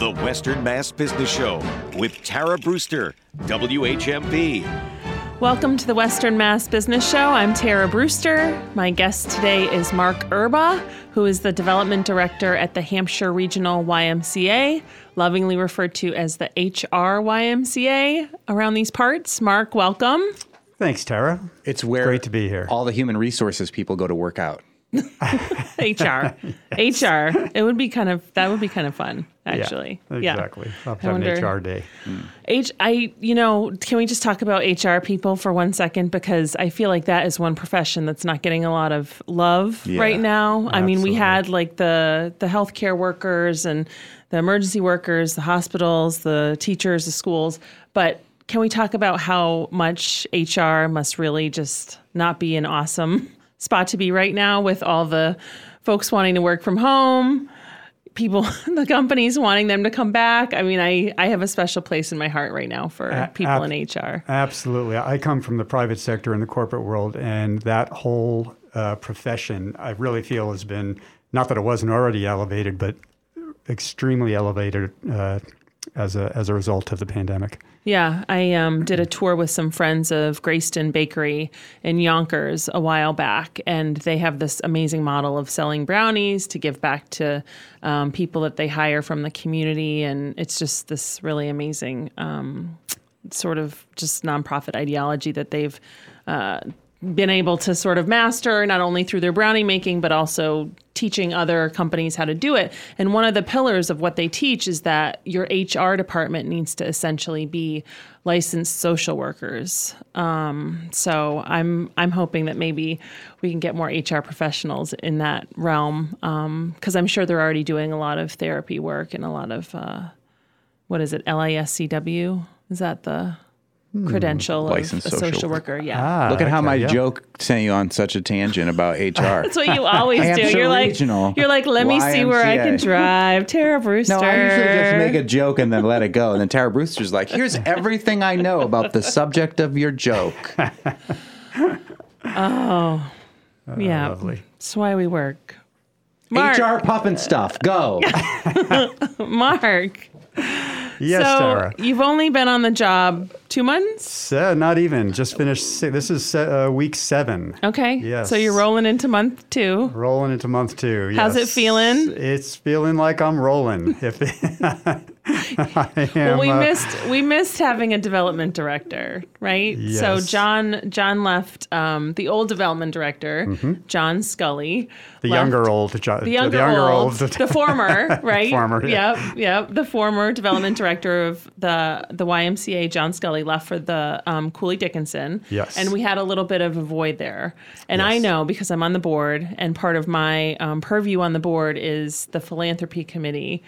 The Western Mass Business Show with Tara Brewster, WHMP. Welcome to the Western Mass Business Show. I'm Tara Brewster. My guest today is Mark Erba, who is the Development Director at the Hampshire Regional YMCA, lovingly referred to as the HR YMCA around these parts. Mark, welcome. Thanks, Tara. It's where Great to be here. all the human resources people go to work out. HR. HR. It would be kind of that would be kind of fun, actually. Yeah, exactly. I'll I have an HR day. H I you know, can we just talk about HR people for one second because I feel like that is one profession that's not getting a lot of love Yeah, right now. I mean, we had like the the healthcare workers and the emergency workers, the hospitals, the teachers, the schools, but can we talk about how much HR must really just not be an awesome spot to be right now with all the folks wanting to work from home? people the companies wanting them to come back i mean i i have a special place in my heart right now for A- people ab- in hr Absolutely. I come from the private sector and the corporate world, and that whole uh, profession, I really feel, has been not that it wasn't already elevated, but extremely elevated uh, as a as a result of the pandemic. Yeah i um, did a tour with some friends of greyston bakery in yonkers a while back and they have this amazing model of selling brownies to give back to um, people that they hire from the community and it's just this really amazing um, sort of just nonprofit ideology that they've uh, been able to sort of master not only through their brownie making but also teaching other companies how to do it. And one of the pillars of what they teach is that your hr department needs to essentially be licensed social workers. Um, so i'm i'm hoping that maybe we can get more hr professionals in that realm because i'm sure they're already doing a lot of therapy work and a lot of uh, what is it liscw is that the credential of a Licensed social, social worker yeah Ah, Look at how my yeah. joke sent you on such a tangent about HR. That's what you always do. You're like, Regional you're like, let me see where I can drive. Tara Brewster. no, I usually just make a joke and then let it go. And then Tara Brewster's like, here's everything I know about the subject of your joke. Oh, yeah, lovely. That's why we work. Mark, HR puffin stuff. Go. Mark. Yes, so Tara. you've only been on the job two months. Se- not even. Just finished. Si- this is se- uh, week seven. Okay. Yes. So you're rolling into month two. Rolling into month two. Yes. How's it feeling? It's feeling like I'm rolling. If I am, Well, we uh, missed we missed having a development director, right? So John John left um, the old development director, John Scully. Mm-hmm. the left- younger old. jo- the younger, old, the- the former, right? Former, yeah. Yep, yep. The former development director of the the YMCA, John Scully, left for the um, Cooley Dickinson. Yes. And we had a little bit of a void there. And I know because I'm on the board, and part of my um, purview on the board is the philanthropy committee.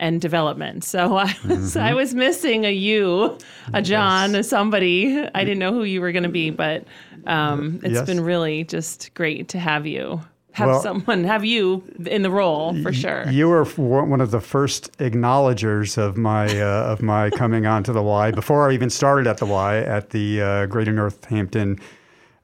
And development. So I was Mm-hmm. I was missing a you, a John, a somebody. I didn't know who you were going to be, but um, it's Yes. been really just great to have you, have Well- someone, have you in the role for sure. You were one of the first acknowledgers of my uh, of my coming onto the Y before I even started at the Y at the uh, Greater Northampton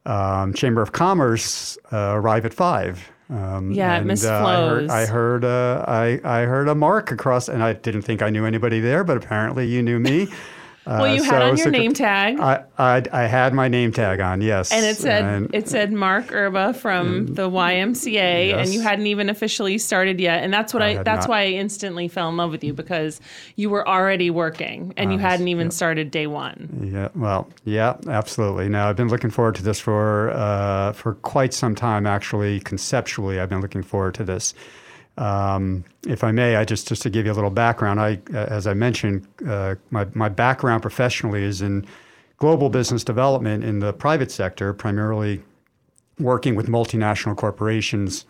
um, Chamber of Commerce. Uh, arrive at five. Um, Yeah, and, Miss uh, I heard, I heard uh, I I heard a mark across, and I didn't think I knew anybody there, but apparently you knew me. well, you Uh, had so- on your name tag, I, I I had my name tag on, yes, and it said And- it said Mark Erba from the YMCA, and you hadn't even officially started yet. And that's what I I, that's not. why I instantly fell in love with you because you were already working and you hadn't even started day one. Yeah, well, yeah, absolutely. Now I've been looking forward to this for uh, for quite some time. Actually, conceptually, I've been looking forward to this. Um, if I may, I just just to give you a little background. I, uh, as I mentioned, uh, my my background professionally is in global business development in the private sector, primarily working with multinational corporations.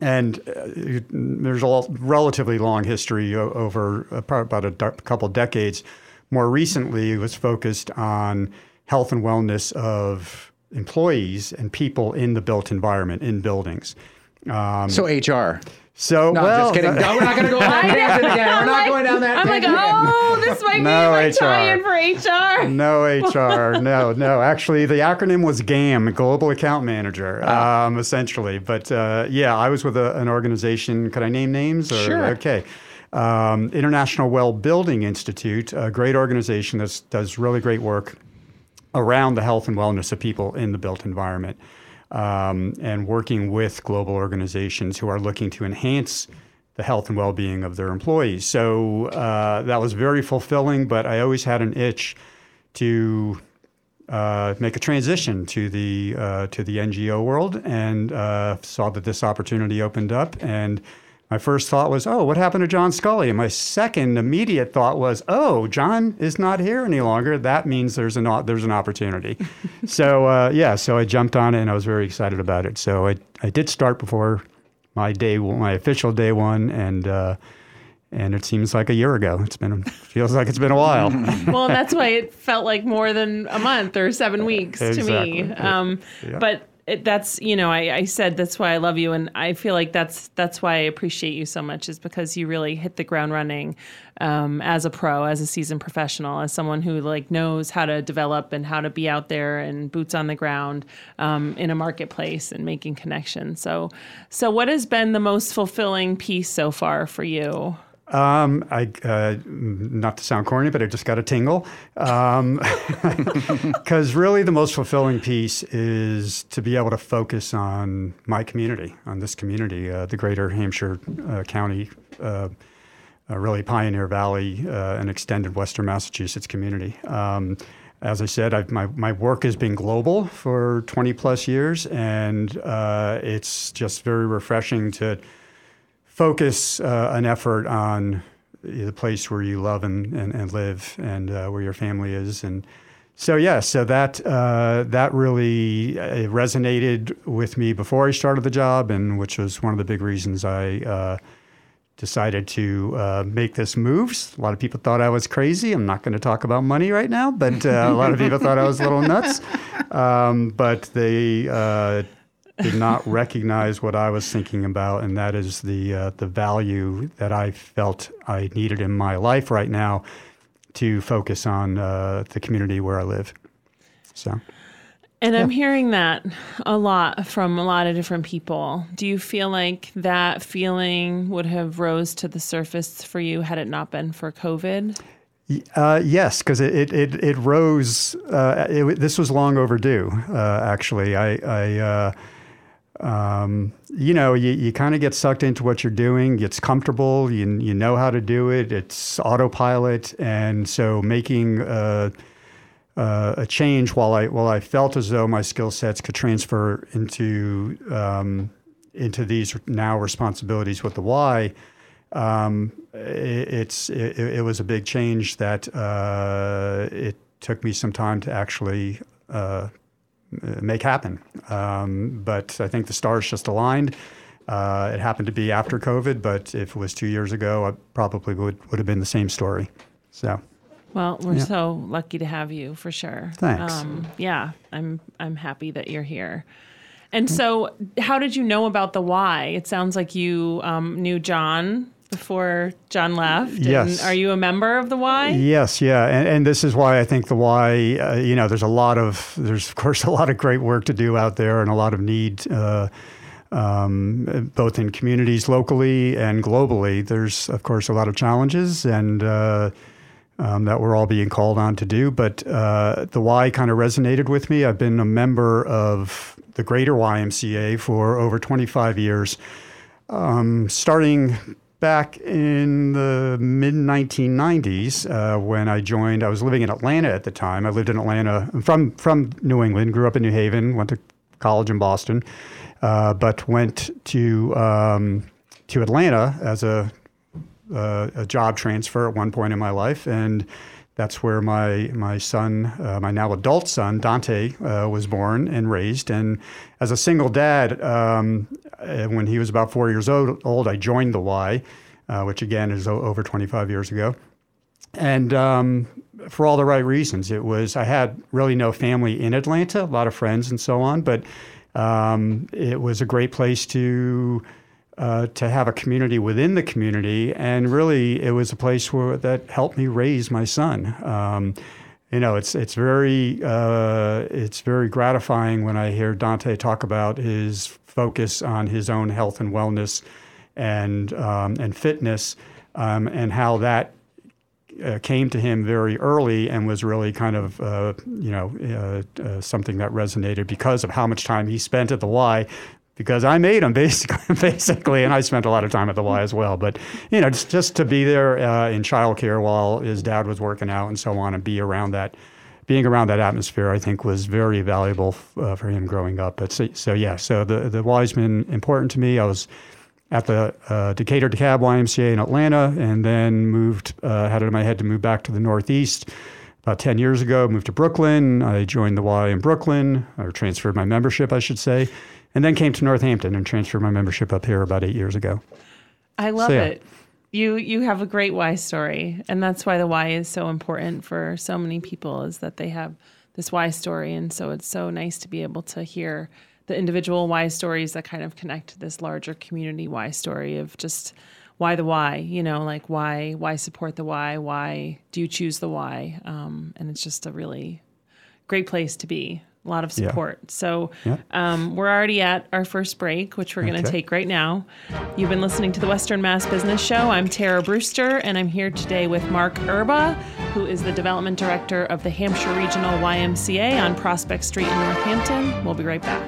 And uh, there's a relatively long history over about a couple decades. More recently, it was focused on health and wellness of employees and people in the built environment, in buildings. Um, So HR. So, No, well, just kidding. that- No, we're not going to go on that tangent again. We're I'm not like- going down that path. I'm like, oh, this might be No my HR. tie-in for HR. No HR, no, no. Actually, the acronym was GAM, Global Account Manager, Ah. um, essentially. But uh, yeah, I was with a, an organization. Could I name names? Or, Sure. Okay. Um, International Well Building Institute, a great organization that does really great work around the health and wellness of people in the built environment, um, and working with global organizations who are looking to enhance the health and well-being of their employees. So uh, that was very fulfilling, but I always had an itch to uh, make a transition to the uh, to the NGO world, and uh, saw that this opportunity opened up. And my first thought was, "Oh, what happened to John Scully?" And my second immediate thought was, "Oh, John is not here any longer. That means there's an there's an opportunity." so uh, yeah, so I jumped on it, and I was very excited about it. So I I did start before my day my official day one, and uh, and it seems like a year ago. It's been feels like it's been a while. well, that's why it felt like more than a month or seven weeks exactly. to me. Um, yeah. But it, that's you know I, I said that's why I love you, and I feel like that's that's why I appreciate you so much is because you really hit the ground running um, as a pro, as a seasoned professional, as someone who like knows how to develop and how to be out there and boots on the ground um, in a marketplace and making connections. So, so what has been the most fulfilling piece so far for you? Um, I uh, not to sound corny, but I just got a tingle. Because um, really, the most fulfilling piece is to be able to focus on my community, on this community, uh, the Greater Hampshire uh, County, uh, uh, really Pioneer Valley, uh, and extended Western Massachusetts community. Um, as I said, I've, my, my work has been global for 20 plus years, and it's just very refreshing to focus uh, an effort on the place where you love and, and, and live and uh, where your family is. And so, yeah, so that, uh, that really uh, resonated with me before I started the job, and which was one of the big reasons I uh, decided to uh, make this move. A lot of people thought I was crazy. I'm not going to talk about money right now, but a lot of people thought I was a little nuts. Um, but they did not recognize what I was thinking about, and that is the uh, the value that I felt I needed in my life right now to focus on uh, the community where I live. So. And yeah. I'm hearing that a lot from a lot of different people. Do you feel like that feeling would have rose to the surface for you had it not been for COVID? Uh, yes, because it, it, it, rose. Uh, it, this was long overdue, uh, actually. I, I uh, um, you know, you, you kind of get sucked into what you're doing. It's comfortable. You, you know how to do it. It's autopilot. And so making a, a change while I, while I felt as though my skill sets could transfer into, um, into these now responsibilities with the Y, um, it, it's, it, it, was a big change that uh, it took me some time to actually uh, make happen. Um, but I think the stars just aligned. Uh, it happened to be after COVID, but if it was two years ago, I probably would, would have been the same story. So. Well, we're yeah. so lucky to have you for sure. Thanks. Um, yeah, I'm I'm happy that you're here. And so, how did you know about the why? It sounds like you um, knew John before John left. Yes. And are you a member of the Y? Yes, yeah. And, and this is why I think the Y, uh, you know, there's a lot of, there's of course a lot of great work to do out there and a lot of need, uh, um, both in communities locally and globally. There's, of course, a lot of challenges and, uh, um, that we're all being called on to do. But uh, the Y kind of resonated with me. I've been a member of the Greater YMCA for over 25 years, um, starting back in the mid 1990s uh, when I joined. I was living in Atlanta at the time. I lived in Atlanta from from New England. Grew up in New Haven. Went to college in Boston, uh, but went to um, to Atlanta as a uh, a job transfer at one point in my life and. That's where my my son, uh, my now adult son Dante, uh, was born and raised. And as a single dad, um, uh, when he was about four years old, old I joined the Y, uh, which again is o- over 25 years ago. And um, for all the right reasons, it was I had really no family in Atlanta, a lot of friends and so on, but um, it was a great place to uh, to have a community within the community, and really, it was a place where that helped me raise my son. Um, you know, it's it's very uh, it's very gratifying when I hear Dante talk about his focus on his own health and wellness and um, and fitness. um, and how that uh, came to him very early and was really kind of uh, you know uh, uh, something that resonated because of how much time he spent at the Y. Because I made him basically, basically, and I spent a lot of time at the Y as well. But you know, just just to be there uh, in childcare while his dad was working out and so on, and be around that, being around that atmosphere, I think was very valuable uh, for him growing up. But so, so yeah, so the the Y's been important to me. I was at the uh, Decatur DeKalb YMCA in Atlanta, and then moved, uh, had it in my head to move back to the Northeast about 10 years ago. Moved to Brooklyn. I joined the Y in Brooklyn, or transferred my membership, I should say, and then came to Northampton and transferred my membership up here about eight years ago. I love So, yeah. it. You you have a great why story, and that's why the why is so important for so many people. Is that they have this why story, and so it's so nice to be able to hear the individual why stories that kind of connect to this larger community why story of just why the why You know, like why why support the why Why do you choose the why Um, and it's just a really great place to be. A lot of Yeah. support. So Yeah. um, we're already at our first break, which we're going to Okay. take right now. You've been listening to the Western Mass Business Show. I'm Tara Brewster, and I'm here today with Mark Erba, who is the development director of the Hampshire Regional YMCA on Prospect Street in Northampton. We'll be right back.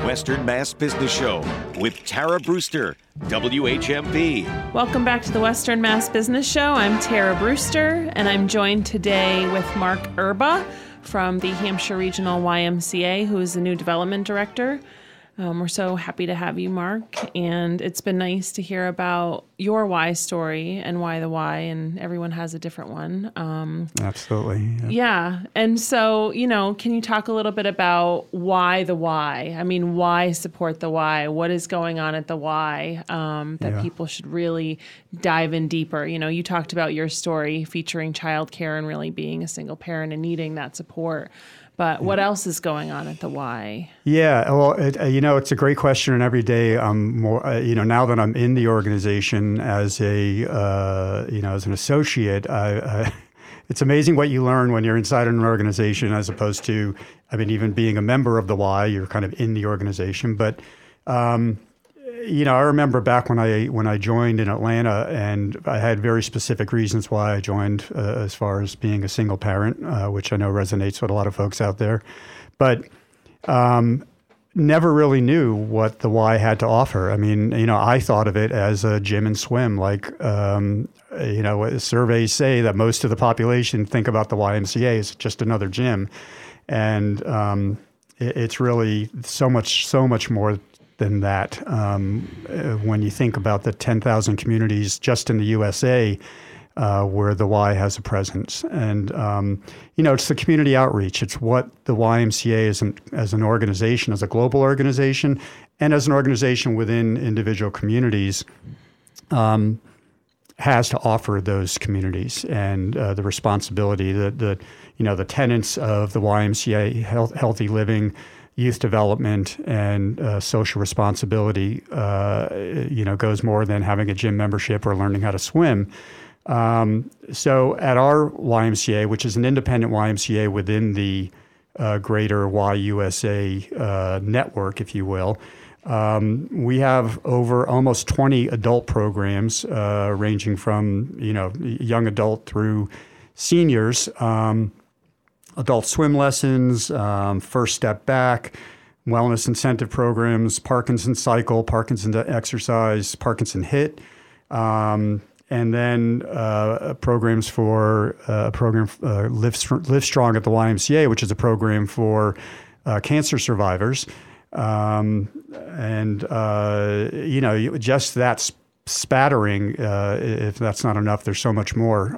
Western Mass Business Show with Tara Brewster, WHMP. Welcome back to the Western Mass Business Show. I'm Tara Brewster, and I'm joined today with Mark Erba from the Hampshire Regional YMCA, who is the new development director. Um, we're so happy to have you, Mark, and it's been nice to hear about your why story and why the why, and everyone has a different one. Um, Absolutely. yeah. yeah. And so, you know, can you talk a little bit about why the why? I mean, why support the why? What is going on at the why um, that Yeah. people should really dive in deeper? You know, you talked about your story featuring childcare and really being a single parent and needing that support. But what else is going on at the why? Yeah, well, it, uh, you know, it's a great question, and every day I'm more, uh, you know, now that I'm in the organization as a, uh, you know, as an associate, I, I, it's amazing what you learn when you're inside an organization as opposed to, I mean, even being a member of the Y, you're kind of in the organization. But, um, you know, I remember back when I when I joined in Atlanta, and I had very specific reasons why I joined, uh, as far as being a single parent, uh, which I know resonates with a lot of folks out there, but never really knew what the Y had to offer. I mean, you know, I thought of it as a gym and swim. Like, um, you know, surveys say that most of the population think about the YMCA as just another gym, and um, it, it's really so much, so much more than that. Um, uh, when you think about the 10,000 communities just in the USA uh, where the Y has a presence. And, um, you know, it's the community outreach. It's what the YMCA is an, as an organization, as a global organization, and as an organization within individual communities um, has to offer those communities and uh, the responsibility, that the, you know, the tenets of the YMCA, health, healthy living, youth development, and uh, social responsibility, uh, you know, goes more than having a gym membership or learning how to swim. Um, so at our YMCA, which is an independent YMCA within the uh, greater YUSA uh, network, if you will, um, we have over almost 20 adult programs, uh, ranging from you know young adult through seniors. Um, adult swim lessons, um, first step back, wellness incentive programs, Parkinson cycle, Parkinson exercise, Parkinson hit, um, and then uh, programs for uh, a program uh, Live, Livestrong at the YMCA, which is a program for uh, cancer survivors. Um, and uh, you know, just that sp- spattering. Uh, if that's not enough, there's so much more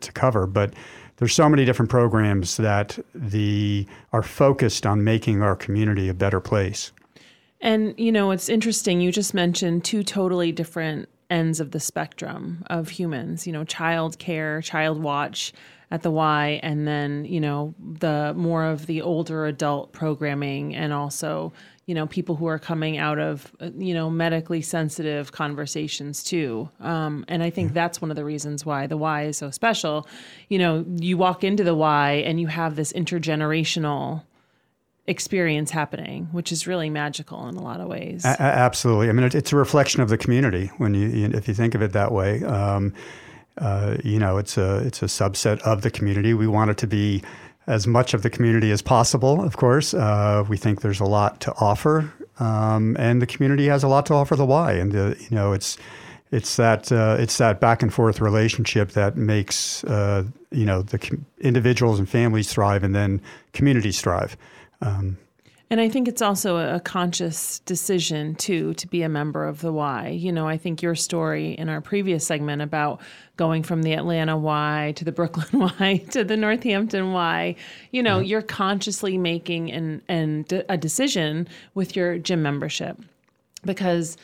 to cover. But there's so many different programs that the are focused on making our community a better place. And you know, it's interesting. You just mentioned two totally different ends of the spectrum of humans. You know, child care, child watch at the Y, and then you know the more of the older adult programming, and also you know people who are coming out of uh, you know medically sensitive conversations too. Um, and I think that's one of the reasons why the Y is so special. You know, you walk into the Y and you have this intergenerational experience happening, which is really magical in a lot of ways. A- absolutely. I mean, it, it's a reflection of the community when you, if you think of it that way. Um, uh, you know, it's a it's a subset of the community. We want it to be as much of the community as possible. Of course, uh, we think there's a lot to offer, um, and the community has a lot to offer the Y. And the, you know, it's it's that uh, it's that back and forth relationship that makes uh, you know the com- individuals and families thrive, and then communities thrive. Um, and I think it's also a conscious decision too to be a member of the Y. You know, I think your story in our previous segment about going from the Atlanta Y to the Brooklyn Y to the Northampton Y, you know, you're consciously making an, an a decision with your gym membership because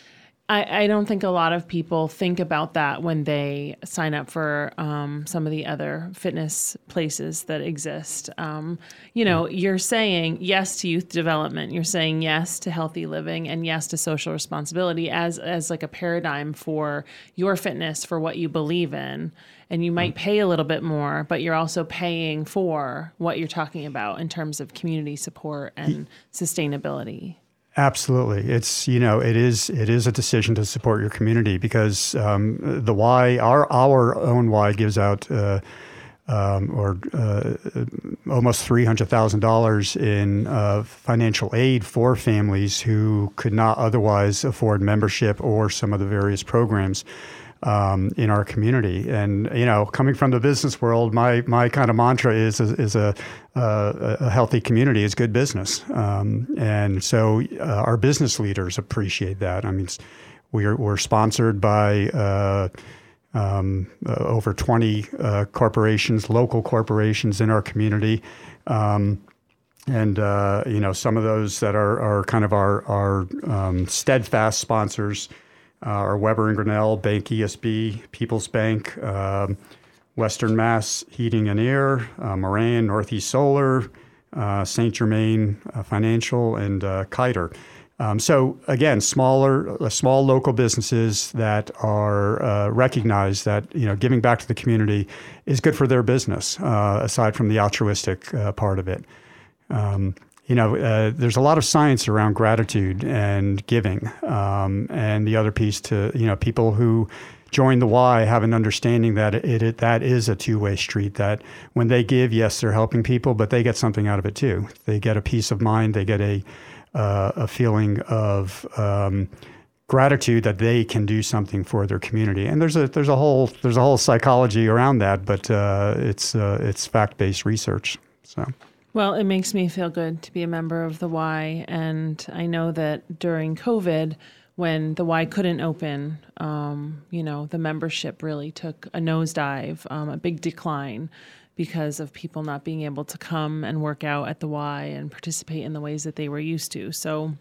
I, I, don't think a lot of people think about that when they sign up for um, some of the other fitness places that exist. Um, you know, you're saying yes to youth development, you're saying yes to healthy living, and yes to social responsibility as as like a paradigm for your fitness for what you believe in. And you might pay a little bit more, but you're also paying for what you're talking about in terms of community support and sustainability. Absolutely, it's you know it is it is a decision to support your community because um, the Y our our own why gives out uh, um, or uh, almost three hundred thousand dollars in uh, financial aid for families who could not otherwise afford membership or some of the various programs um, in our community. And you know, coming from the business world, my my kind of mantra is is, is a, a, healthy community is good business. Um, and so uh, our business leaders appreciate that. I mean, we're we're sponsored by. Uh, um, uh, over 20 uh, corporations, local corporations in our community. Um, and uh, you know some of those that are, are kind of our, our um, steadfast sponsors uh, are Webber and Grennell, Bank ESB, People's Bank, um, Western Mass Heating and Air, uh, Moran, Northeast Solar, uh, St. Germain uh, Financial, and uh, Kiter. Um, so again, smaller, uh, small local businesses that are uh, recognized that you know giving back to the community is good for their business, aside from the altruistic part of it. Um, you know, uh, there's a lot of science around gratitude and giving. Um, and the other piece to, you know, people who join the Y have an understanding that it, it that is a two way street. That when they give, yes, they're helping people, but they get something out of it too. They get a peace of mind. They get a uh, a feeling of um, gratitude that they can do something for their community. And there's a there's a whole there's a whole psychology around that, but uh, it's uh, it's fact based research. So. Well, it makes me feel good to be a member of the Y. And I know that during COVID, when the Y couldn't open, um, you know, the membership really took a nosedive, um, a big decline because of people not being able to come and work out at the Y and participate in the ways that they were used to. So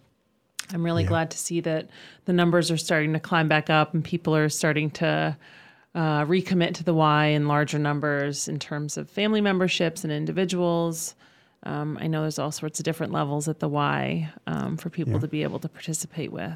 I'm really yeah. glad to see that the numbers are starting to climb back up and people are starting to uh, recommit to the Y in larger numbers in terms of family memberships and individuals. Um, I know there's all sorts of different levels at the Y um, for people yeah. to be able to participate with.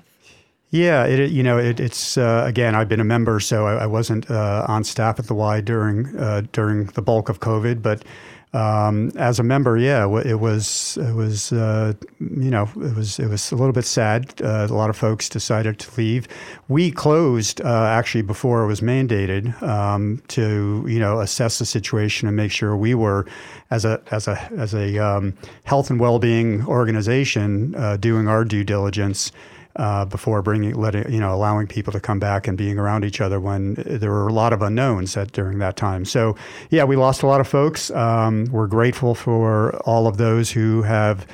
Yeah, it, you know, it, it's uh, again. I've been a member, so I, I wasn't uh, on staff at the Y during uh, during the bulk of COVID, but um, as a member, yeah, it was it was uh, you know it was it was a little bit sad. Uh, a lot of folks decided to leave. We closed uh, actually before it was mandated um, to you know assess the situation and make sure we were as a as a as a um, health and well being organization uh, doing our due diligence uh, before bringing, letting, you know, allowing people to come back and being around each other when there were a lot of unknowns at, during that time. So, yeah, we lost a lot of folks. Um, we're grateful for all of those who have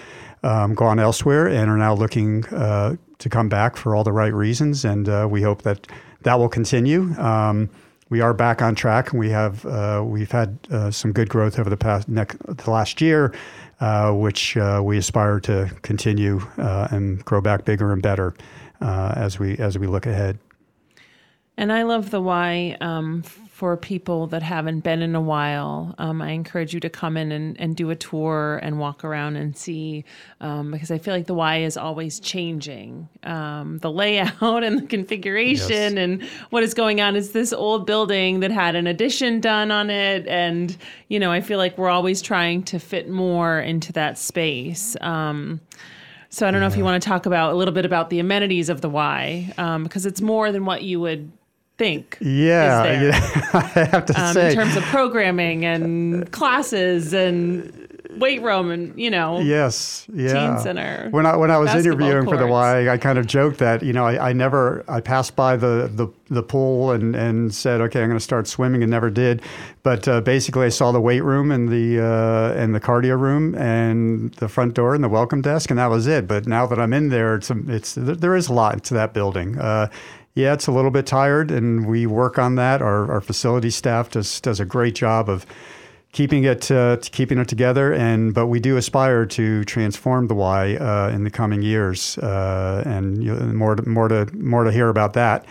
um, gone elsewhere and are now looking uh, to come back for all the right reasons. And uh, we hope that that will continue. Um, we are back on track, and we have uh, we've had uh, some good growth over the past next, the last year. Uh, which uh, we aspire to continue uh, and grow back bigger and better as we as we look ahead. And I love the why um, for people that haven't been in a while. Um, I encourage you to come in and, and do a tour and walk around and see um, because I feel like the Y is always changing. Um, the layout and the configuration Yes. and what is going on. It's this old building that had an addition done on it. And, you know, I feel like we're always trying to fit more into that space. Um, so I don't know if you want to talk about a little bit about the amenities of the Y, um, because it's more than what you would think. Yeah, yeah, I have to Um, say. in terms of programming and classes and weight room and you know Yes, yeah. center, When I when I was interviewing for the. Y, I kind of joked that you know I, I never I passed by the, the the pool and and said okay I'm going to start swimming and never did, but uh, basically I saw the weight room and the uh, and the cardio room and the front door and the welcome desk and that was it. But now that I'm in there, it's it's there there is a lot to that building. Uh, yeah, it's a little bit tired, and we work on that. Our, our facility staff does does a great job of keeping it uh, keeping it together. And but we do aspire to transform the Y uh, in the coming years, uh, and you more to, more to more to hear about that.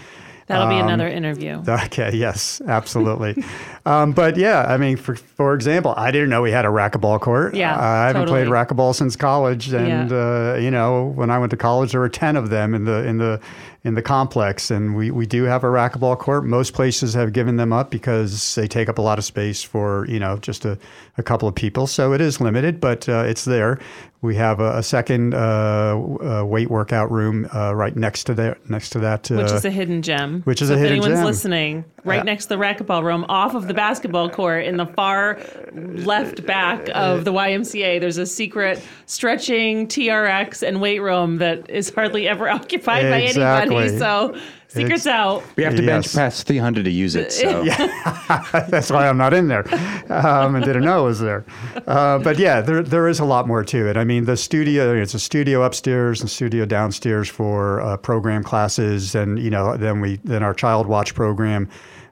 that'll be Um, another interview. Okay, yes, absolutely. um, but yeah, I mean, for for example, I didn't know we had a racquetball court. Yeah, I haven't played racquetball since college, and Yeah. uh, you know, when I went to college, there were ten of them in the in the in the complex, and we we do have a racquetball court. Most places have given them up because they take up a lot of space for you know just a, a couple of people, so it is limited, but uh, it's there. We have a, a second uh, uh, weight workout room uh, right next to there, next to that, uh, which is a hidden gem. which is so a if hidden anyone's gem. listening, right next to the racquetball room, off of the basketball court in the far left back of the YMCA, there's a secret stretching TRX and weight room that is hardly ever occupied by anybody. So secrets out. We have to bench Yes. press 300 to use it. So That's why I'm not in there, um, and didn't know it was there. Uh, but yeah, there there is a lot more to it. I mean, the studio it's a studio upstairs and studio downstairs for uh, program classes, and you know, then we then our child watch program.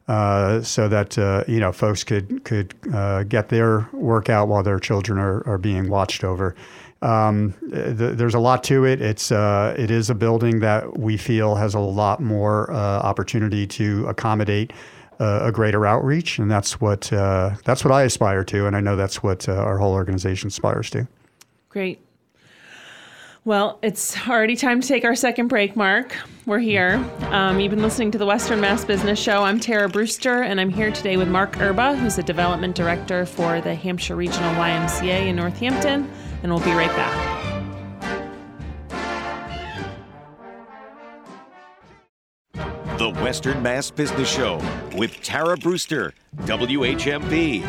Uh, so that uh, you know folks could could uh, get their workout while their children are, are being watched over. Um, th- there's a lot to it. It's uh, it is a building that we feel has a lot more uh, opportunity to accommodate uh, a greater outreach, and that's what uh, that's what I aspire to, and I know that's what uh, our whole organization aspires to. Great. Well, it's already time to take our second break, Mark. We're here. Um, you've been listening to the Western Mass Business Show. I'm Tara Brewster, and I'm here today with Mark Erba, who's the development director for the Hampshire Regional YMCA in Northampton, and we'll be right back. The Western Mass Business Show with Tara Brewster, WHMP.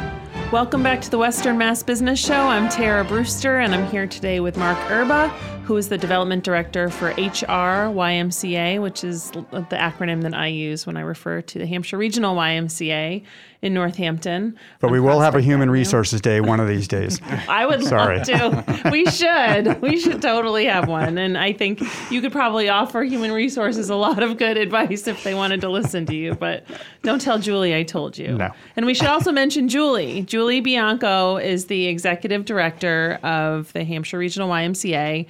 Welcome back to the Western Mass Business Show. I'm Tara Brewster, and I'm here today with Mark Erba, who is the development director for HR YMCA, which is the acronym that I use when I refer to the Hampshire Regional YMCA in Northampton. But we will have a Human Avenue. Resources Day one of these days. I would Sorry. love to. We should. We should totally have one. And I think you could probably offer human resources a lot of good advice if they wanted to listen to you. But don't tell Julie I told you. No. And we should also mention Julie. Julie Bianco is the executive director of the Hampshire Regional YMCA.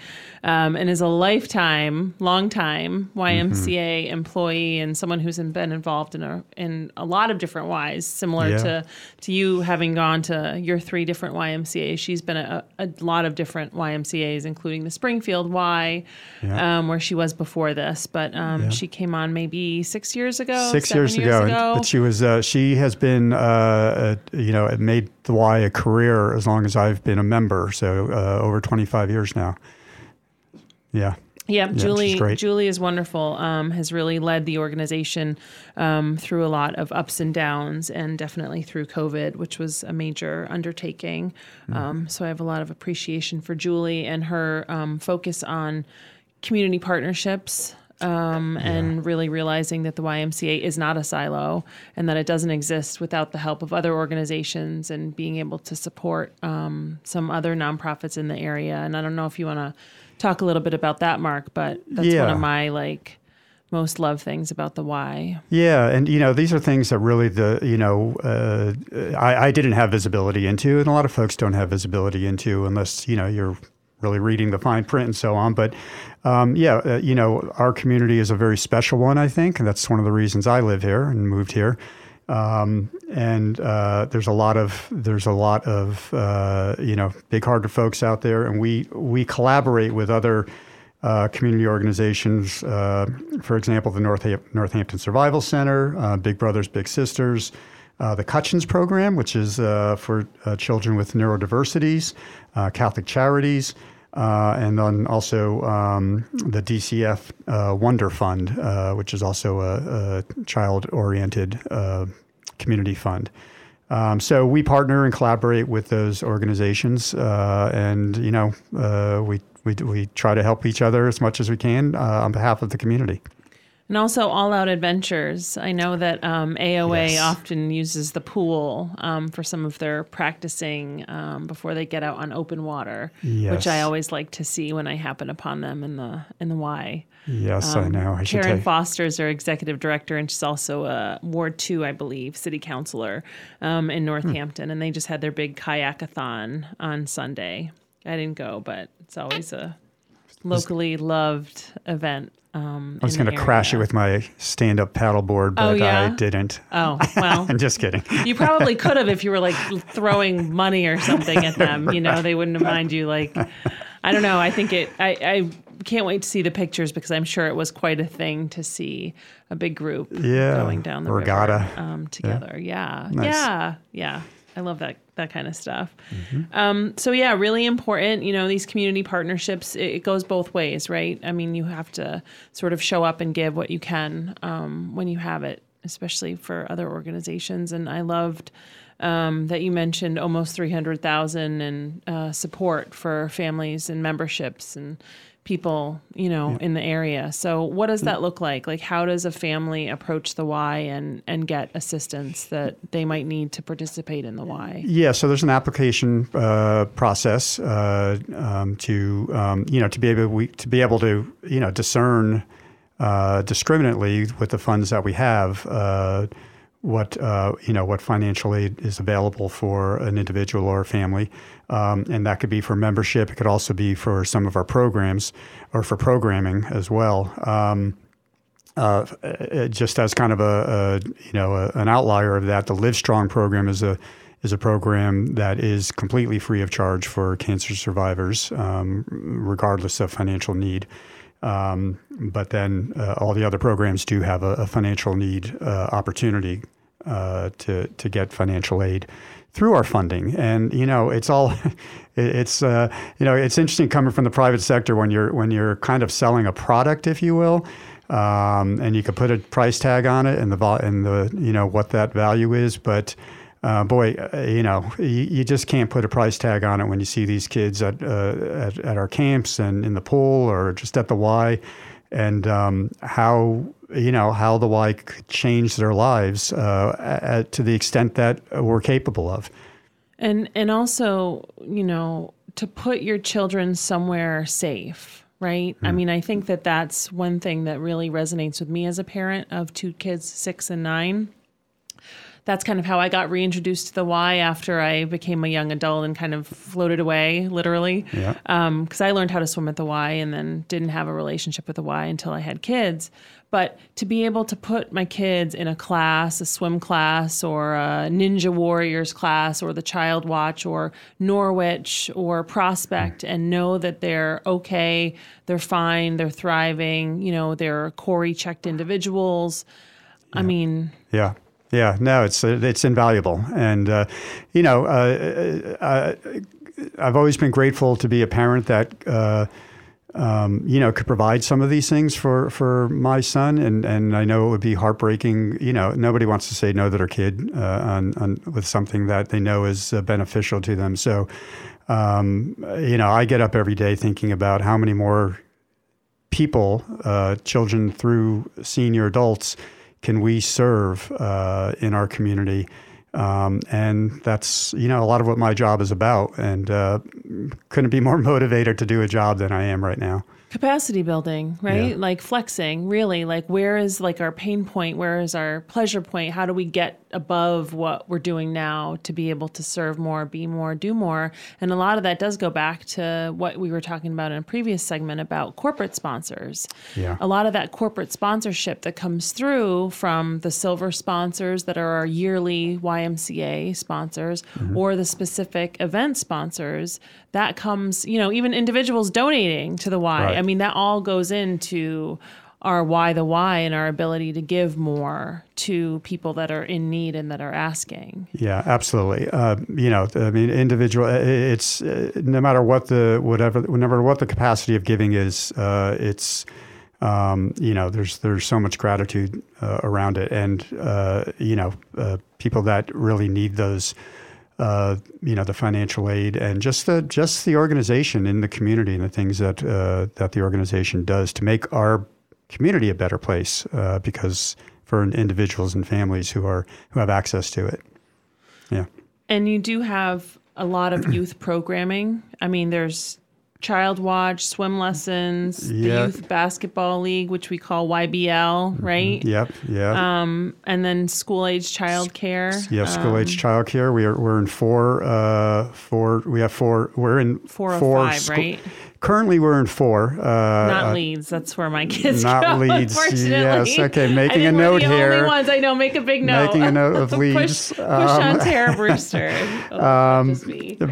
Um, and is a lifetime, long time YMCA employee and someone who's been involved in a in a lot of different Ys, similar Yeah. to to you having gone to your three different YMCA's. She's been a, a lot of different YMCA's, including the Springfield Y, Yeah. um, where she was before this. But um, Yeah. she came on maybe six years ago. Six seven years, ago, and- but she was uh, she has been uh, uh, you know it made the Y a career as long as I've been a member, so uh, over 25 years now. Yeah. Yeah, Julie. Julie is wonderful. Um, has really led the organization um, through a lot of ups and downs, and definitely through COVID, which was a major undertaking. Mm-hmm. Um, so I have a lot of appreciation for Julie and her um, focus on community partnerships. Um, and really realizing that the YMCA is not a silo and that it doesn't exist without the help of other organizations and being able to support um, some other nonprofits in the area. And I don't know if you want to talk a little bit about that, Mark, but that's one of my like most loved things about the why. Yeah, and you know these are things that really the you know uh, I, I didn't have visibility into, and a lot of folks don't have visibility into unless you know you're really reading the fine print and so on. But um, yeah, uh, you know, our community is a very special one. I think, and that's one of the reasons I live here and moved here. Um, and uh, there's a lot of there's a lot of uh, you know big-hearted folks out there, and we we collaborate with other uh, community organizations. Uh, for example, the North Northampton Survival Center, uh, Big Brothers Big Sisters, uh, the Cutchins program, which is for children with neurodiversities, Catholic Charities. And then also um, the DCF Wonder Fund, which is also a, a child-oriented community fund. Um, so we partner and collaborate with those organizations, uh, and you know uh, we, we we try to help each other as much as we can uh, on behalf of the community. And also All Out Adventures. I know that um, AOA yes. often uses the pool um, for some of their practicing um, before they get out on open water, yes. which I always like to see when I happen upon them in the in the Y. Yes, I um, know. I Karen Foster is their executive director, and she's also a Ward Two, I believe, city councilor um, in Northampton. Hmm. And they just had their big kayakathon on Sunday. I didn't go, but it's always a locally loved event. Um, I was going to crash it with my stand-up paddleboard, but oh, yeah? I didn't. Oh well, I'm just kidding. you probably could have if you were like throwing money or something at them. You know, they wouldn't have mind you. Like, I don't know. I think it. I, I can't wait to see the pictures because I'm sure it was quite a thing to see a big group yeah, going down the regatta river, um, together. Yeah, yeah, nice. yeah, yeah. I love that that kind of stuff. Mm-hmm. Um, so yeah, really important. You know, these community partnerships. It, it, goes both ways, right? I mean, you have to sort of show up and give what you can um, when you have it, especially for other organizations. And I loved. Um, that you mentioned almost 300,000 in uh, support for families and memberships and people, you know, yeah. in the area. So what does that look like? Like how does a family approach the Y and and get assistance that they might need to participate in the Y? Yeah, so there's an application uh, process uh, um, to um, you know to be able we, to be able to you know discern uh, discriminately with the funds that we have uh, what uh, you know what financial aid is available for an individual or a family, um, and that could be for membership. It could also be for some of our programs or for programming as well. Um, uh, just as kind of a, a you know a, an outlier of that, the Livestrong program is a is a program that is completely free of charge for cancer survivors, um, regardless of financial need. Um, but then uh, all the other programs do have a, a financial need uh, opportunity uh, to to get financial aid through our funding. And you know, it's all it's uh, you know it's interesting coming from the private sector when you're when you're kind of selling a product, if you will. Um, and you could put a price tag on it and the vol- and the you know what that value is, but uh, boy, uh, you know, you, you, just can't put a price tag on it when you see these kids at, uh, at, at our camps and in the pool or just at the Y, and um, how you know how the Y could change their lives uh, at, to the extent that we're capable of. And and also, you know, to put your children somewhere safe, right? Mm. I mean, I think that that's one thing that really resonates with me as a parent of two kids, six and nine that's kind of how I got reintroduced to the Y after I became a young adult and kind of floated away, literally. Yeah. Because um, I learned how to swim at the Y and then didn't have a relationship with the Y until I had kids. But to be able to put my kids in a class, a swim class, or a Ninja Warriors class, or the Child Watch, or Norwich, or Prospect, mm. and know that they're okay, they're fine, they're thriving, you know, they're CORI checked individuals. Yeah. I mean, yeah. Yeah, no, it's uh, it's invaluable, and uh, you know, uh, uh, uh, I've always been grateful to be a parent that. Uh, um, you know, could provide some of these things for, for my son, and, and I know it would be heartbreaking. You know, nobody wants to say no to their kid on, on with something that they know is beneficial to them. So, um, you know, I get up every day thinking about how many more people, children through senior adults, can we serve uh, in our community? Um, and that's you know a lot of what my job is about, and uh, couldn't be more motivated to do a job than I am right now. capacity building right? Yeah. like flexing really. Like where is like our pain point? Where is our pleasure point? How do we get above what we're doing now to be able to serve more be more do more and a lot of that does go back to what we were talking about in a previous segment about corporate sponsors Yeah. a lot of that corporate sponsorship that comes through from the silver sponsors that are our yearly YMCA sponsors mm-hmm. or the specific event sponsors that comes you know even individuals donating to the Y Right. I mean that all goes into our why the why and our ability to give more to people that are in need and that are asking Yeah, absolutely. Uh, you know, I mean, individual. It's uh, no matter what the whatever, no matter what the capacity of giving is. Uh, it's um, you know, there's there's so much gratitude uh, around it, and uh, you know, uh, people that really need those. Uh, you know the financial aid and just the just the organization in the community and the things that uh, that the organization does to make our community a better place uh, because for individuals and families who are who have access to it. Yeah. And you do have a lot of youth programming. I mean, there's child watch, swim lessons, Yeah. the youth basketball league, which we call YBL, right? Yep. Yeah. Um, and then school age child care. yeah. School age childcare. We are we're in four. Uh, four. We have four. We're in Four or five, scho- right? Currently, we're in four. Uh, Not uh, Leeds. That's where my kids not go. Leeds. Unfortunately. Yes, okay, I making think a we're note the here. Only ones I know. Make a big note. Making a note of push, Leeds. push on Tara Brewster. Um.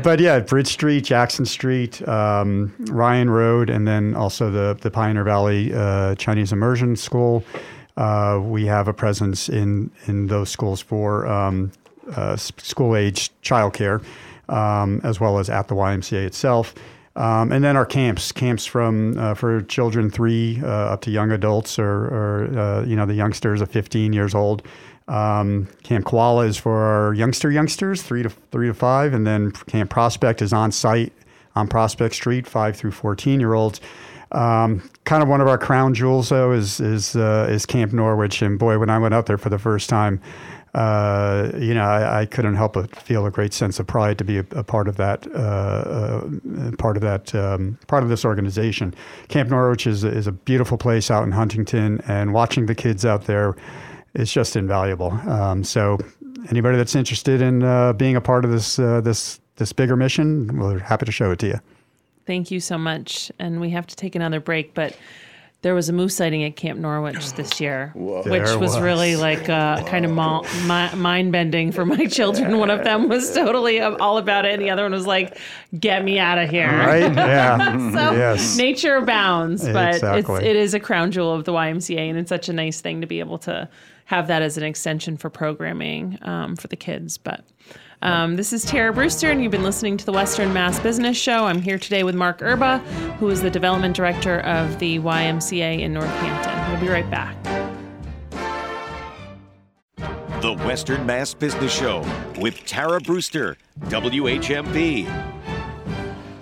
But yeah, Bridge Street, Jackson Street, um, Ryan Road, and then also the the Pioneer Valley uh, Chinese Immersion School. Uh, we have a presence in in those schools for um, uh, school age childcare, um, as well as at the YMCA itself. Um, and then our camps, camps from uh, for children three uh, up to young adults, or, or uh, you know the youngsters of 15 years old. Um, Camp Koala is for our youngster youngsters, three to three to five, and then Camp Prospect is on site on Prospect Street, five through 14 year olds. Um, kind of one of our crown jewels, though, is is uh, is Camp Norwich, and boy, when I went out there for the first time, uh, you know, I, I couldn't help but feel a great sense of pride to be a, a part of that, uh, uh, part of that, um, part of this organization. Camp Norwich is is a beautiful place out in Huntington, and watching the kids out there is just invaluable. Um, so, anybody that's interested in uh, being a part of this uh, this this bigger mission, we're happy to show it to you. Thank you so much. And we have to take another break, but there was a moose sighting at Camp Norwich this year, which was, was. really like uh, kind of mo- mi- mind bending for my children. One of them was totally all about it, and the other one was like, "Get me out of here!" Right? Yeah. So yes. nature abounds, but Exactly. it's, it is a crown jewel of the YMCA, and it's such a nice thing to be able to have that as an extension for programming um, for the kids. But um, this is Tara Brewster, and you've been listening to the Western Mass Business Show. I'm here today with Mark Erba, who is the development director of the YMCA in Northampton. We'll be right back. The Western Mass Business Show with Tara Brewster, WHMP.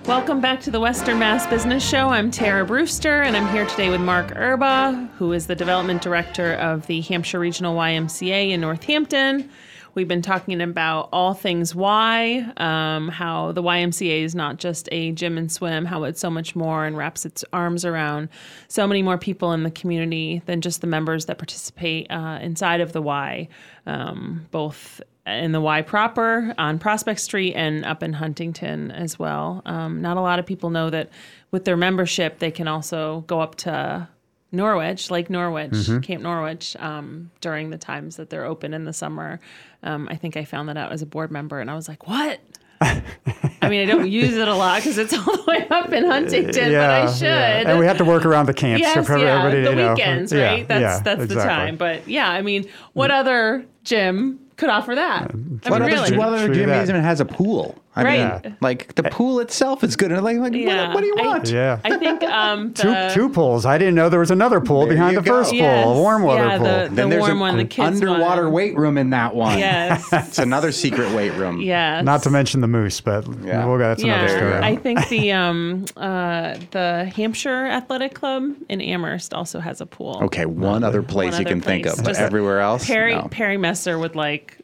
Welcome back to the Western Mass Business Show. I'm Tara Brewster, and I'm here today with Mark Erba, who is the development director of the Hampshire Regional YMCA in Northampton. We've been talking about all things Y, um, how the YMCA is not just a gym and swim, how it's so much more and wraps its arms around so many more people in the community than just the members that participate uh, inside of the Y, um, both in the Y proper on Prospect Street and up in Huntington as well. Um, not a lot of people know that with their membership, they can also go up to Norwich, Lake Norwich, Camp Norwich, um, during the times that they're open in the summer. Um, I think I found that out as a board member, and I was like, "What?" I mean, I don't use it a lot because it's all the way up in Huntington, but I should. And we have to work around the camps Yes, for yeah, everybody the to know. weekends, Yeah, right? That's yeah, that's the time. But yeah, I mean, what other gym could offer that? I mean, What other, really? what other gym even has a pool? I Right. mean, like the pool itself is good. And like, like Yeah. what, what do you I- want? Yeah. I think um, Two, the, two pools. I didn't know there was another pool There behind the go. first pool, Yes. a warm water Yeah, pool. the- then there's warm a, one, the an kids underwater one. weight room in that one. Yes. it's another secret weight room. Yes. Not to mention the moose, but Yeah. we'll, that's another story. I think the um uh the Hampshire Athletic Club in Amherst also has a pool. Okay, one other place One you other can think of, but Just everywhere else, Perry no. Perry Messer would like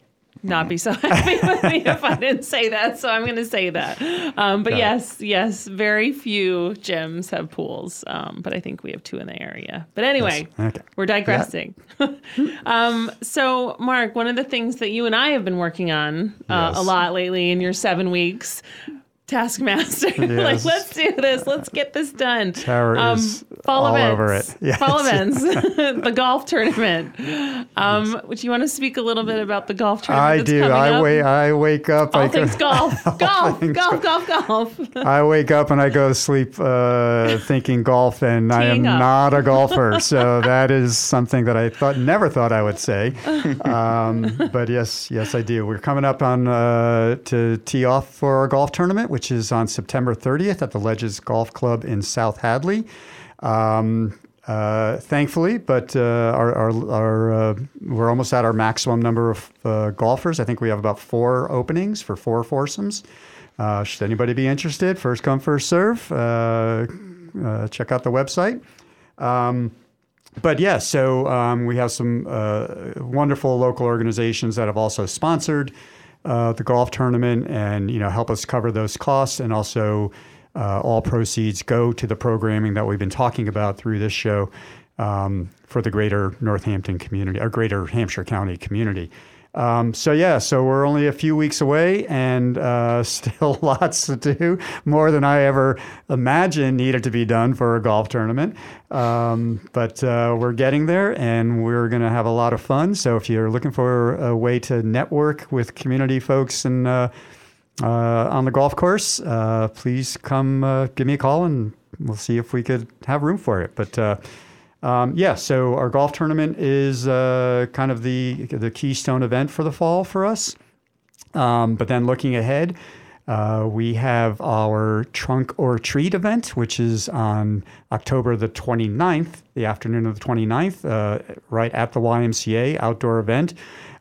not be so happy with me if I didn't say that. So I'm going to say that. Um, but yes, yes, very few gyms have pools. Um, but I think we have two in the area. But anyway, Yes. Okay. we're digressing. um, so, Mark, one of the things that you and I have been working on uh, a lot lately in your seven weeks. Taskmaster, like let's do this, let's get this done. Tara is fall all events, over it. Yes. fall events, the golf tournament. Um, would you want to speak a little bit about the golf tournament? I that's do. I wake. I wake up. All I things go, golf, golf, things golf, golf, golf. I wake up and I go to sleep uh, thinking golf, and I am up. not a golfer. So that is something that I thought never thought I would say. Um, but yes, yes, I do. We're coming up on uh, to tee off for our golf tournament, which is on September 30th at the Ledges Golf Club in South Hadley. Um, uh, thankfully, but uh, our, our, our uh, we're almost at our maximum number of uh, golfers. I think we have about four openings for four foursomes. Uh, should anybody be interested, first come, first serve. Uh, check out the website. Um, but yeah, so um, we have some wonderful local organizations that have also sponsored uh, the golf tournament and you know help us cover those costs, and also uh, all proceeds go to the programming that we've been talking about through this show um, for the greater Northampton community or greater Hampshire County community. Um, so yeah, so we're only a few weeks away, and uh, still lots to do. More than I ever imagined needed to be done for a golf tournament. Um, but uh, we're getting there, and we're going to have a lot of fun. So if you're looking for a way to network with community folks and uh, uh, on the golf course, uh, please come uh, give me a call, and we'll see if we could have room for it. But um, yeah, so our golf tournament is uh, kind of the the keystone event for the fall for us. Um, but then looking ahead, uh, we have our trunk or treat event, which is on October the 29th, the afternoon of the 29th, uh, right at the YMCA outdoor event.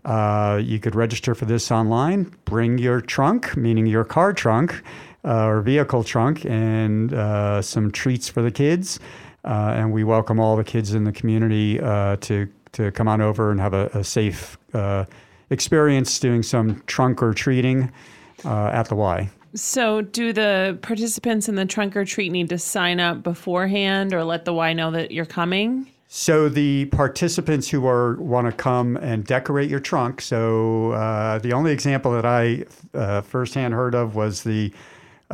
Uh, you could register for this online. Bring your trunk, meaning your car trunk uh, or vehicle trunk, and uh, some treats for the kids. Uh, and we welcome all the kids in the community uh, to to come on over and have a, a safe uh, experience doing some trunk or treating uh, at the Y. So, do the participants in the trunk or treat need to sign up beforehand or let the Y know that you're coming? So the participants who are want to come and decorate your trunk. So uh, the only example that I uh, firsthand heard of was the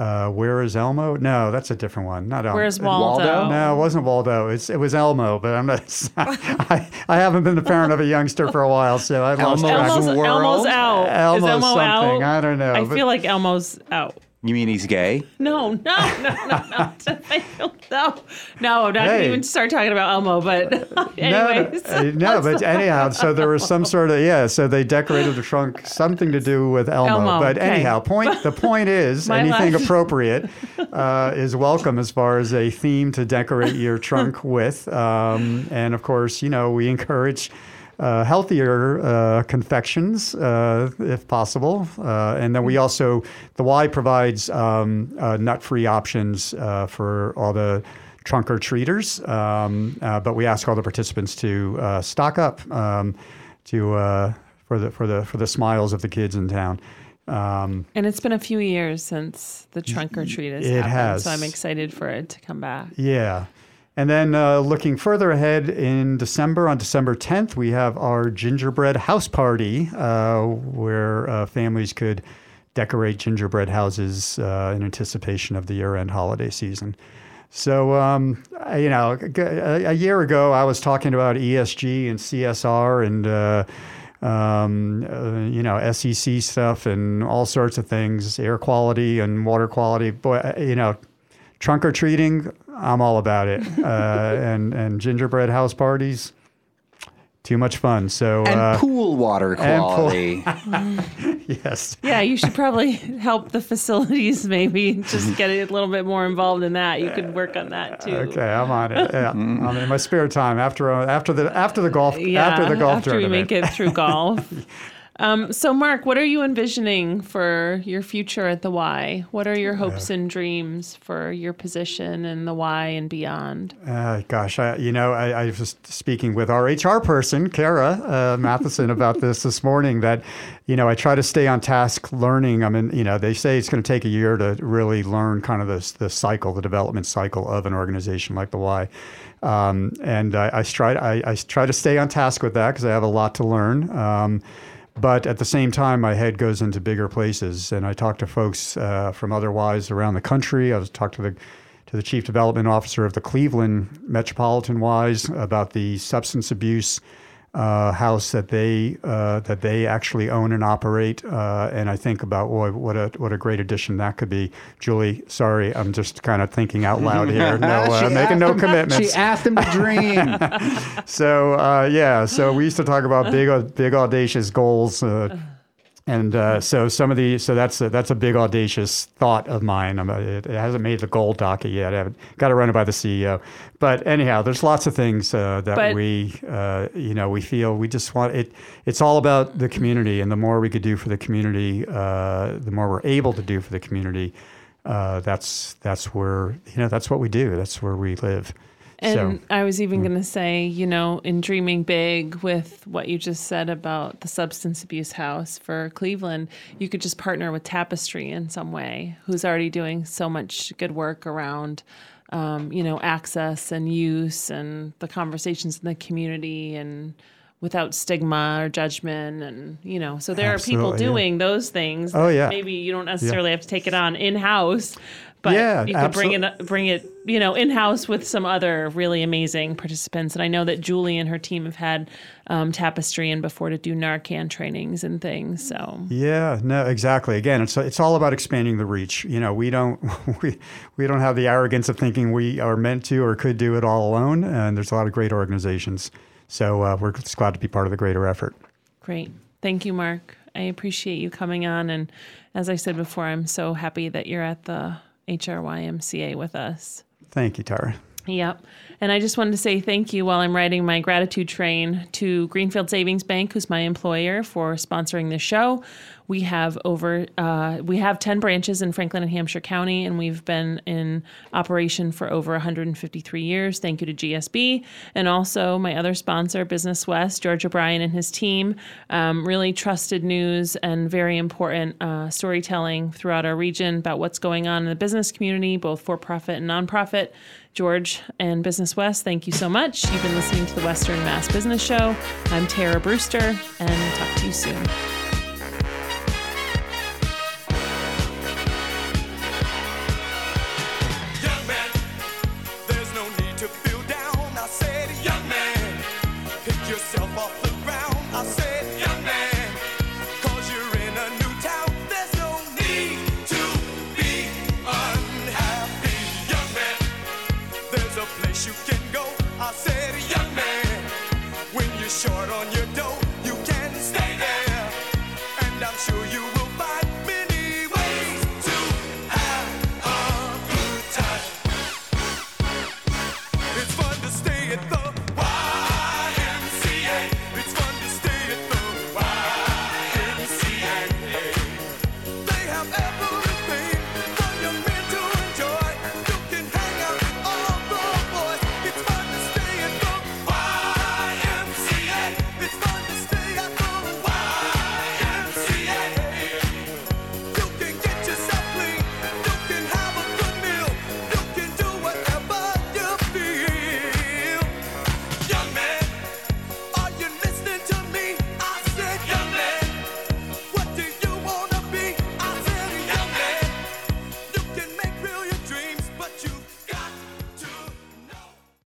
uh, "Where is Elmo?" No, that's a different one. Not Elmo. Where's Waldo? Waldo? No, it wasn't Waldo. It's, it was Elmo, but I'm not. I, I haven't been the parent of a youngster for a while, so I lost track. Elmo's- Elmo's, World? Elmo's out. Elmo's Is Elmo something. out? I don't know, I but- feel like Elmo's out. You mean he's gay? No, no, no, no, no. I feel- no, no, I'm not Hey. even start talking about Elmo, but anyways. No, no, uh, no, but anyhow, so there was some sort of yeah. So they decorated the trunk, something to do with Elmo. Elmo, but okay. anyhow, point the point is anything life. appropriate uh, is welcome as far as a theme to decorate your trunk with. Um, and of course, you know we encourage. Uh, healthier uh, confections, uh, if possible, uh, and then we also the Y provides um, uh, nut-free options uh, for all the trunk or treaters. Um, uh, but we ask all the participants to uh, stock up um, to uh, for the for the for the smiles of the kids in town. Um, and it's been a few years since the trunk or treat has It happened, has. so I'm excited for it to come back. yeah. And then uh, looking further ahead in December, on December 10th, we have our gingerbread house party uh, where uh, families could decorate gingerbread houses uh, in anticipation of the year end holiday season. So, um, you know, a, year ago, I was talking about ESG and CSR and, uh, um, uh, you know, SEC stuff and all sorts of things, air quality and water quality. Boy, you know, trunk or treating, I'm all about it. Uh, and, and gingerbread house parties, too much fun. So, And uh, pool water and pool- quality. yes. Yeah, you should probably help the facilities maybe just get a little bit more involved in that. You could work on that too. Okay, I'm on it. Yeah, I'm in my spare time after uh, after the after the golf Yeah, after the golf after tournament. we make it through golf. Um, so, Mark, what are you envisioning for your future at the Y? What are your hopes and dreams for your position and the Y and beyond? Uh, gosh, I, you know, I, I was speaking with our HR person, Kara uh, Matheson, about this this morning. That, you know, I try to stay on task learning. I mean, you know, they say it's going to take a year to really learn kind of the the cycle, the development cycle of an organization like the Y. Um, and I, I try I, I, try to stay on task with that because I have a lot to learn. Um, but at the same time, my head goes into bigger places, and I talk to folks uh, from other Ys around the country. I was talked to the to the chief development officer of the Cleveland Metropolitan Ys about the substance abuse uh, house that they uh, that they actually own and operate. Uh, and I think about boy, what a what a great addition that could be. Julie, sorry, I'm just kind of thinking out loud here. No, uh, making no him, commitments. She asked him to dream. so uh, yeah, so we used to talk about big big audacious goals. And uh, so some of the so that's a, that's a big audacious thought of mine. it, it, hasn't made the gold docket yet. I haven't got to run it by the CEO. But anyhow, there's lots of things uh, that but, we uh, you know we feel we just want it. It's all about the community, and the more we could do for the community, uh, the more we're able to do for the community. Uh, that's that's where you know that's what we do. That's where we live. And so, I was even mm. going to say, you know, in dreaming big with what you just said about the substance abuse house for Cleveland, you could just partner with Tapestry in some way, who's already doing so much good work around, um, you know, access and use and the conversations in the community and without stigma or judgment and you know so there Absolutely, are people doing yeah. those things oh yeah maybe you don't necessarily yeah. have to take it on in house but yeah, you could bring it bring it you know in house with some other really amazing participants. And I know that Julie and her team have had um, tapestry in before to do Narcan trainings and things. So yeah, no, exactly. Again, it's it's all about expanding the reach. You know, we don't we we don't have the arrogance of thinking we are meant to or could do it all alone. And there's a lot of great organizations. So uh, we're just glad to be part of the greater effort. Great, thank you, Mark. I appreciate you coming on and. As I said before, I'm so happy that you're at the HRYMCA with us. Thank you, Tara. Yep. And I just wanted to say thank you while I'm riding my gratitude train to Greenfield Savings Bank, who's my employer, for sponsoring this show. We have over uh, we have ten branches in Franklin and Hampshire County, and we've been in operation for over 153 years. Thank you to GSB and also my other sponsor, Business West, George O'Brien and his team. Um, really trusted news and very important uh, storytelling throughout our region about what's going on in the business community, both for profit and nonprofit. George and Business West, thank you so much. You've been listening to the Western Mass Business Show. I'm Tara Brewster, and talk to you soon.